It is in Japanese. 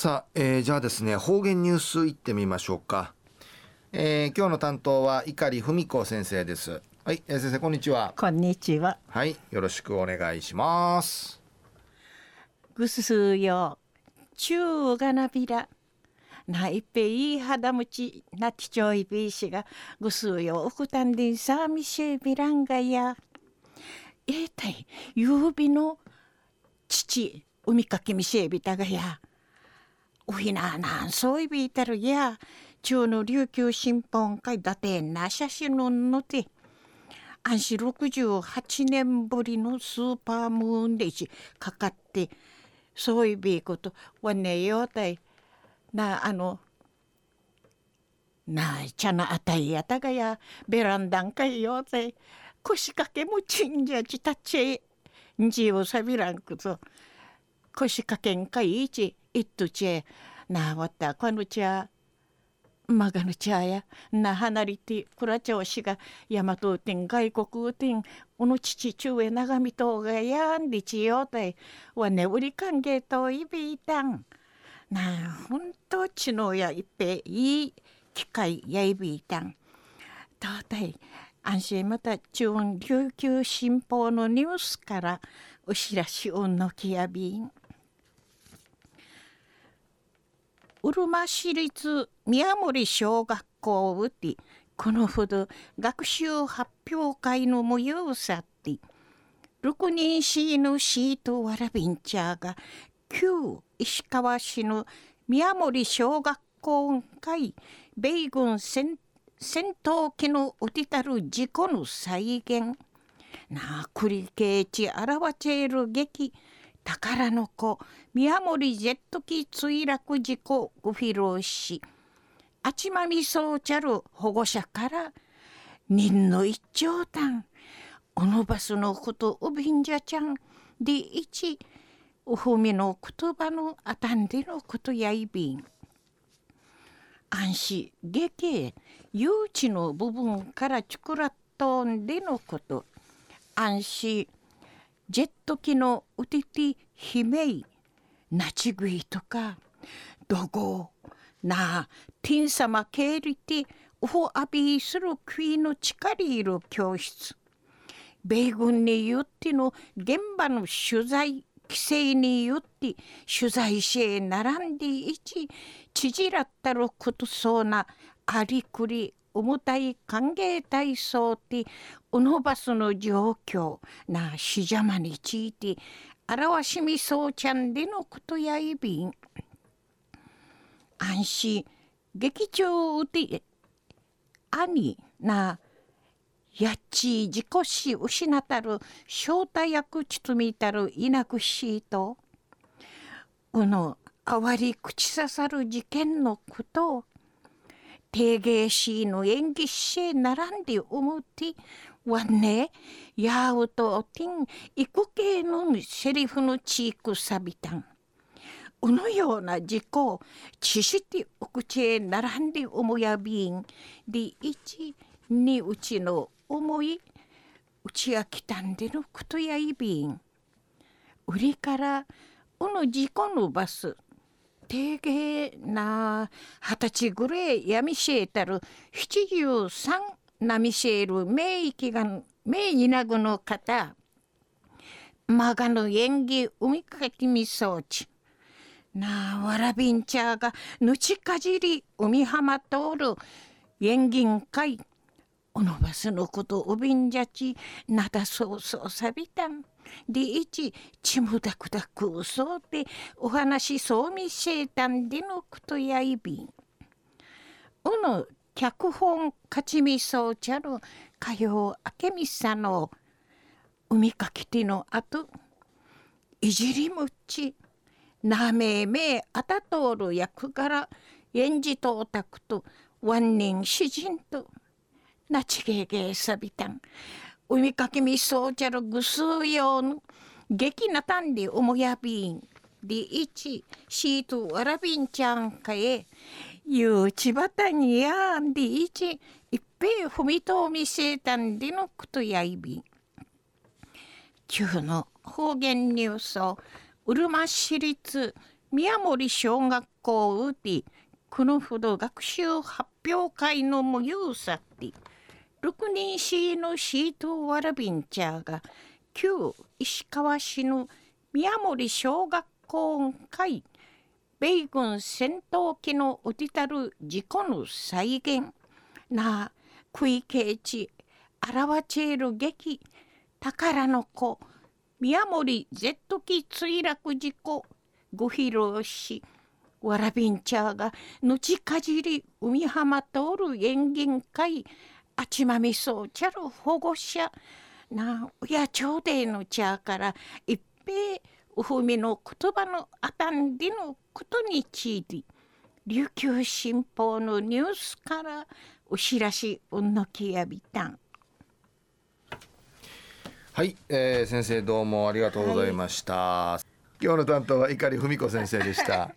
さあ、えー、じゃあですね方言ニュースいってみましょうか、えー、今日の担当は碇文子先生です。はい、えー、先生こんにちは。こんにちは。はいよろしくお願いします。ぐすよ。中がなびら。ないっぺいい肌持ち。なきちょいびいしがぐすよ。おくたんでんさみしびらんがや。えたい。ゆびの父海かきみしえびたがやおひななんそういびいたるや。中の琉球新報会だてな写真ののて。安心68年ぶりのスーパームーンでかかってそういびいこと。わねよたい。なあのなあちゃなあたいやたがや。ベランダンかいよたい。腰掛けもちんじゃちたちんじをさびらんくぞ。腰掛けんかいいち。いっとちえなわったこのちゃまがぬちゃやな離れてくらちょうしが大和天外国天おの父中へ長見とうがやんでちよたいわねうり関係といびいたんなあほんとちのやいっぺいい機会やいびいたんどうたい安心また中琉球新報のニュースからお知らしをのきやびんうるま市立宮森小学校うてこのほど学習発表会の模様さって6人市のシートわらびんちゃーが旧石川市の宮森小学校会米軍戦闘機のうてたる事故の再現なあ繰り返し表ちる劇宝の子。宮森ジェット機墜落事故。ご披露し。あちまみそうちゃる保護者から。人の一長短。おのばすのことおびんじゃちゃん。でいちおふみの言葉のあたんでのことやいびん。安心下形誘致の部分からちくらっとんでのこと。安心ジェット機のうてて姫いなちぐいとかどごなあティン様けいりておほあびするクイの力いる教室。米軍によっての現場の取材規制によって取材しへ並んでいち縮らったることそうなありくり重たい歓迎体操ってうのばすの状況なしじゃまについて表しみそうちゃんでのことやいびん。安心。劇場うて兄なやっち自己死失たる正体役ちつみたるいなくしとうのあわり口刺さる事件のことを定芸しの演技し並んで思ってわねやうとてんいくけのセリフのチークさびたんうのような事故知してお口へ並んで思やびん。で一にうちの思いうちやきたんでのことやいびん。売りからうの事故のバス定芸な二十歳ぐらいやみしえたる七十三なみしえる名域が名いなぐの方まがの演技海かきみそうち。なあわらびんちゃがぬちかじり海浜通る演技会おのばすのことおびんじゃちなだそうそうさびたん。でいちちむだくだくうそうでお話そうみせいたんでのことやいびん。うの脚本勝ちみそうちゃるかようあけみさの海かきてのあといじりむちなめめあたとおる役柄演じとおたくとワンニン詩人となちげげさびたん。海かきみそうちゃるぐすうようの劇なたんでおもやびん。でいちシートわらびんちゃんかえ。ゆうちばたにやんでいちいっぺいふみとうみせたんでのことやいびん。中の方言ニュース。をうるま市立宮森小学校うてこのほど学習発表会の模様さって。六人市のシートワラビンチャーが旧石川市の宮森小学校会米軍戦闘機のうてたる事故の再現な食いケ地表チェール劇宝の子宮森 Z 機墜落事故ご披露しわらびんちゃーがぬちかじり海浜通る演芸会あちまみそうちゃる保護者な親朝廷の茶から一平うふみの言葉のあたんでのことについて琉球新報のニュースからお知らしうんのきやびたんはい、えー、先生どうもありがとうございました、はい、今日の担当は碇文子先生でした